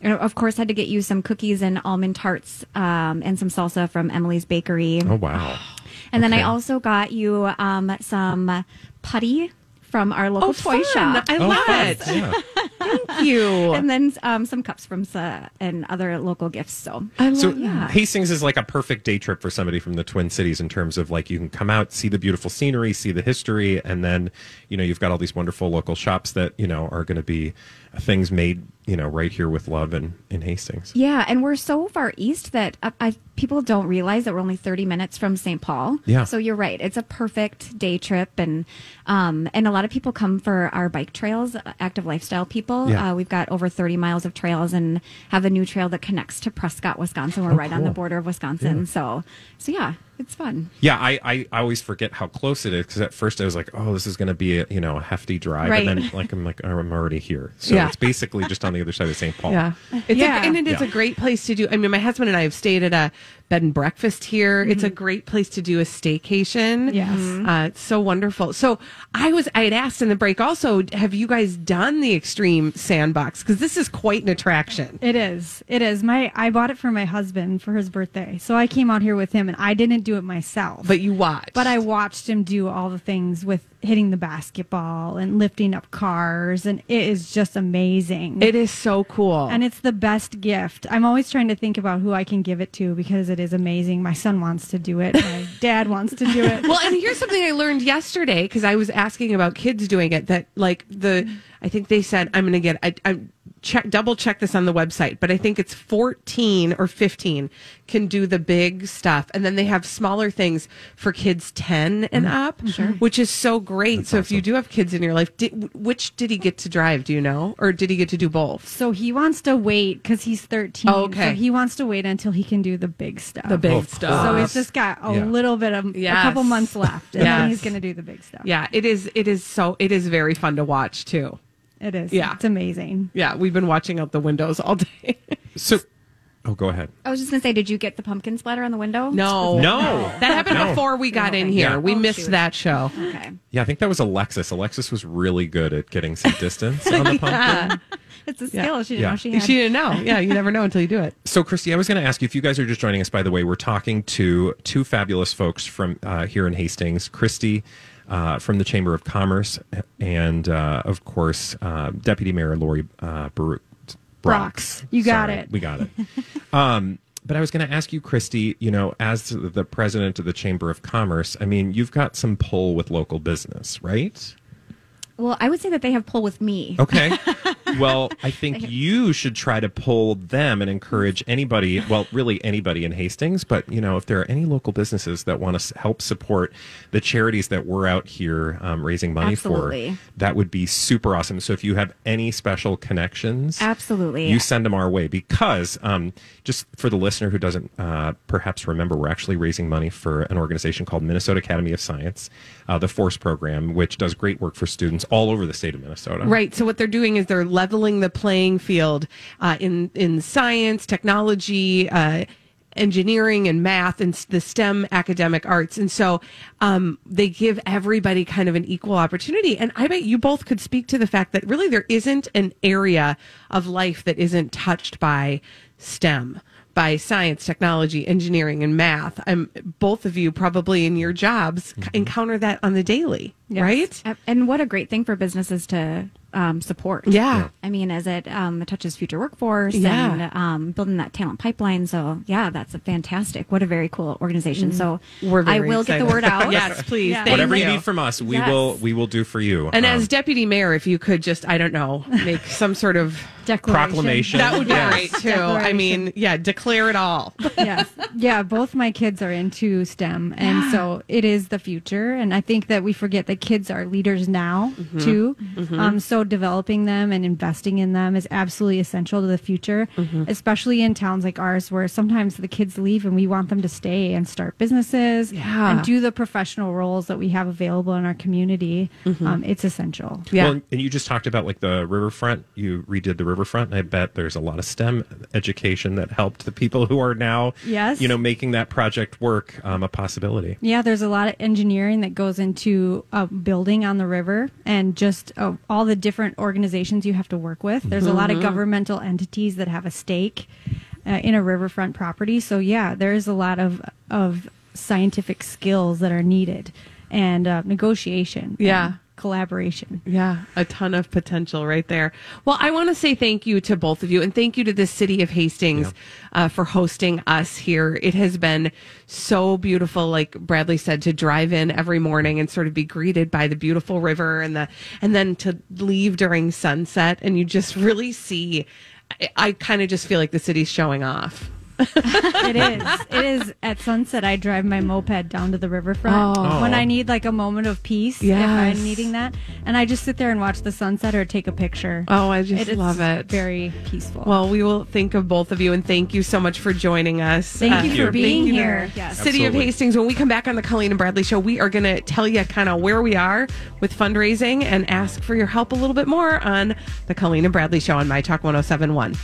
[SPEAKER 7] And of course, had to get you some cookies and almond tarts um, and some salsa from Emily's Bakery.
[SPEAKER 3] Oh wow.
[SPEAKER 7] And then I also got you um, some putty from our local
[SPEAKER 1] Oh,
[SPEAKER 7] toy
[SPEAKER 1] fun.
[SPEAKER 7] shop.
[SPEAKER 1] I
[SPEAKER 3] Oh,
[SPEAKER 1] love
[SPEAKER 3] fun.
[SPEAKER 1] it.
[SPEAKER 3] Yeah.
[SPEAKER 1] Thank you.
[SPEAKER 7] and then um, some cups from uh, and other local gifts. So
[SPEAKER 1] I love
[SPEAKER 3] So
[SPEAKER 1] yeah.
[SPEAKER 3] Hastings is like a perfect day trip for somebody from the Twin Cities in terms of like you can come out, see the beautiful scenery, see the history, and then you know you've got all these wonderful local shops that you know are going to be things made you know right here with love in in Hastings.
[SPEAKER 7] Yeah, and we're so far east that uh, I, people don't realize that we're only 30 minutes from St. Paul.
[SPEAKER 3] Yeah.
[SPEAKER 7] So you're right. It's a perfect day trip, and um, and a lot of people come for our bike trails, uh, active lifestyle people.
[SPEAKER 3] Yeah.
[SPEAKER 7] Uh, we've got over 30 miles of trails, and have a new trail that connects to Prescott, Wisconsin. We're
[SPEAKER 3] Oh,
[SPEAKER 7] right on the border of Wisconsin.
[SPEAKER 3] Yeah.
[SPEAKER 7] So so yeah, it's fun.
[SPEAKER 3] Yeah, I, I, I always forget how close it is because at first I was like, oh, this is going to be a you know a hefty drive,
[SPEAKER 7] Right.
[SPEAKER 3] and then like I'm like oh, I'm already here, so
[SPEAKER 1] Yeah.
[SPEAKER 3] it's basically just on the other side of St. Paul.
[SPEAKER 1] Yeah. It's
[SPEAKER 7] Yeah.
[SPEAKER 1] A, and it is
[SPEAKER 3] Yeah.
[SPEAKER 1] a great place to do. I mean, my husband and I have stayed at a bed and breakfast here. It's a great place to do a staycation.
[SPEAKER 8] Yes.
[SPEAKER 1] Uh, it's so wonderful. So I was, I had asked in the break also, have you guys done the extreme sandbox? Because this is quite an attraction.
[SPEAKER 8] It is. It is. My I bought it for my husband for his birthday. So I came out here with him and I didn't do it myself.
[SPEAKER 1] But you watched.
[SPEAKER 8] But I watched him do all the things with hitting the basketball and lifting up cars and it is just amazing.
[SPEAKER 1] It is so cool.
[SPEAKER 8] and it's the best gift. I'm always trying to think about who I can give it to because it is amazing. My son wants to do it. My dad wants to do it.
[SPEAKER 1] well, and here's something I learned yesterday because I was asking about kids doing it. That like the, I think they said I'm going to get. I, I check double check this on the website, but I think it's 14 or 15 can do the big stuff, and then they have smaller things for kids 10 and mm-hmm. up, which is so great. so if you do have kids in your life, did, which did he get to drive? Do you know, or did he get to do both?
[SPEAKER 8] So he wants to wait because he's 13.
[SPEAKER 1] Oh, okay.
[SPEAKER 8] So he wants to wait until he can do the big stuff.
[SPEAKER 1] The big
[SPEAKER 3] Of
[SPEAKER 1] stuff.
[SPEAKER 8] So
[SPEAKER 3] course.
[SPEAKER 8] it's just got a
[SPEAKER 3] Yeah.
[SPEAKER 8] little bit of
[SPEAKER 1] Yes.
[SPEAKER 8] a couple months left, and
[SPEAKER 1] Yes.
[SPEAKER 8] then he's going to do the big stuff.
[SPEAKER 1] Yeah, it is. It is so. It is very fun to watch too.
[SPEAKER 8] It is.
[SPEAKER 1] Yeah.
[SPEAKER 8] It's amazing.
[SPEAKER 1] Yeah, we've been watching out the windows all day.
[SPEAKER 3] So, oh, go ahead.
[SPEAKER 7] I was just gonna say, did you get the pumpkin splatter on the window?
[SPEAKER 1] No,
[SPEAKER 3] No.
[SPEAKER 1] that happened
[SPEAKER 3] No.
[SPEAKER 1] before we got in here.
[SPEAKER 3] Yeah.
[SPEAKER 1] We
[SPEAKER 7] Oh,
[SPEAKER 1] missed
[SPEAKER 7] shoot.
[SPEAKER 1] that show.
[SPEAKER 7] Okay.
[SPEAKER 3] Yeah, I think that was Alexis. Alexis was really good at getting some distance on the pumpkin.
[SPEAKER 7] It's a skill she didn't
[SPEAKER 3] Yeah.
[SPEAKER 7] know she
[SPEAKER 1] She didn't know. Yeah, you never know until you do it.
[SPEAKER 3] So, Christy, I was going to ask you if you guys are just joining us. By the way, we're talking to two fabulous folks from uh, here in Hastings. Christy uh, from the Chamber of Commerce, and uh, of course, uh, Deputy Mayor Lori uh, Baruch.
[SPEAKER 8] Braucks. You got
[SPEAKER 3] Sorry,
[SPEAKER 8] it.
[SPEAKER 3] We got it. um, but I was going to ask you, Christy. You know, as the president of the Chamber of Commerce, I mean, you've got some pull with local business, right?
[SPEAKER 7] Well, I would say that they have pull with me.
[SPEAKER 3] Okay. well, I think you should try to pull them and encourage anybody, well, really anybody in Hastings, but you know, if there are any local businesses that want to help support the charities that we're out here um, raising money
[SPEAKER 7] Absolutely.
[SPEAKER 3] for, that would be super awesome. So if you have any special connections,
[SPEAKER 7] Absolutely.
[SPEAKER 3] you send them our way because um, just for the listener who doesn't uh, perhaps remember, we're actually raising money for an organization called Minnesota Academy of Science, uh, the FORCE program, which does great work for students all over the state of Minnesota.
[SPEAKER 1] Right. So what they're doing is they're leveling the playing field uh, in in science, technology. Uh, engineering and math and the STEM academic arts. And so um, they give everybody kind of an equal opportunity. And I bet you both could speak to the fact that really there isn't an area of life that isn't touched by STEM. By science, technology, engineering, and math. Um, both of you probably in your jobs c- encounter that on the daily, right?
[SPEAKER 7] And what a great thing for businesses to um, support.
[SPEAKER 1] Yeah.
[SPEAKER 7] I mean, as it um, touches future workforce
[SPEAKER 1] Yeah.
[SPEAKER 7] and um, building that talent pipeline. So, yeah, that's a fantastic. What a very cool organization. So,
[SPEAKER 1] Mm. We're
[SPEAKER 7] I
[SPEAKER 1] very
[SPEAKER 7] will get the word out.
[SPEAKER 1] yes, please.
[SPEAKER 7] Yeah.
[SPEAKER 3] Whatever you
[SPEAKER 1] you.
[SPEAKER 3] need from us, we
[SPEAKER 7] Yes.
[SPEAKER 3] will we will do for you.
[SPEAKER 1] And
[SPEAKER 3] Um,
[SPEAKER 1] as deputy mayor, if you could just, I don't know, make some sort of
[SPEAKER 8] Declaration.
[SPEAKER 3] proclamation,
[SPEAKER 1] that would be
[SPEAKER 3] Yes.
[SPEAKER 1] great too. I mean, yeah, declare it all.
[SPEAKER 8] yes. Yeah, both my kids are into STEM and so it is the future and I think that we forget that kids are leaders now
[SPEAKER 1] Mhm.
[SPEAKER 8] too.
[SPEAKER 1] Mhm.
[SPEAKER 8] Um, so developing them and investing in them is absolutely essential to the future,
[SPEAKER 1] Mhm.
[SPEAKER 8] especially in towns like ours where sometimes the kids leave and we want them to stay and start businesses
[SPEAKER 1] Yeah.
[SPEAKER 8] and do the professional roles that we have available in our community.
[SPEAKER 1] Mhm.
[SPEAKER 8] Um, it's essential.
[SPEAKER 3] Well, and you just talked about like the riverfront. You redid the riverfront. And I bet there's a lot of STEM education that helped the people who are now,
[SPEAKER 8] Yes.
[SPEAKER 3] you know, making that project work um, a possibility.
[SPEAKER 8] Yeah, there's a lot of engineering that goes into a building on the river and just uh, all the different organizations you have to work with. There's a lot of
[SPEAKER 1] Mhm.
[SPEAKER 8] governmental entities that have a stake uh, in a riverfront property. So yeah, there is a lot of of scientific skills that are needed and uh, negotiation.
[SPEAKER 1] Yeah.
[SPEAKER 8] and collaboration.
[SPEAKER 1] Yeah, a ton of potential right there. Well, I want to say thank you to both of you and thank you to the city of Hastings uh, for hosting us here. It has been so beautiful, like Bradley said, to drive in every morning and sort of be greeted by the beautiful river and the, and then to leave during sunset and you just really see, I, I kind of just feel like the city's showing off.
[SPEAKER 8] it is. It is at sunset. I drive my moped down to the riverfront
[SPEAKER 1] Oh.
[SPEAKER 8] when I need like a moment of peace. If I'm needing that, and I just sit there and watch the sunset or take a picture.
[SPEAKER 1] Oh, I just
[SPEAKER 8] is
[SPEAKER 1] love it.
[SPEAKER 8] Very peaceful.
[SPEAKER 1] Well, we will think of both of you and thank you so much for joining us. Uh,
[SPEAKER 8] Thank you for being
[SPEAKER 1] thank you
[SPEAKER 8] here.
[SPEAKER 1] the
[SPEAKER 8] Yes.
[SPEAKER 1] City of Hastings. When we come back on the Colleen and Bradley show, we are going to tell you kind of where we are with fundraising and ask for your help a little bit more on the Colleen and Bradley show on My Talk 1071.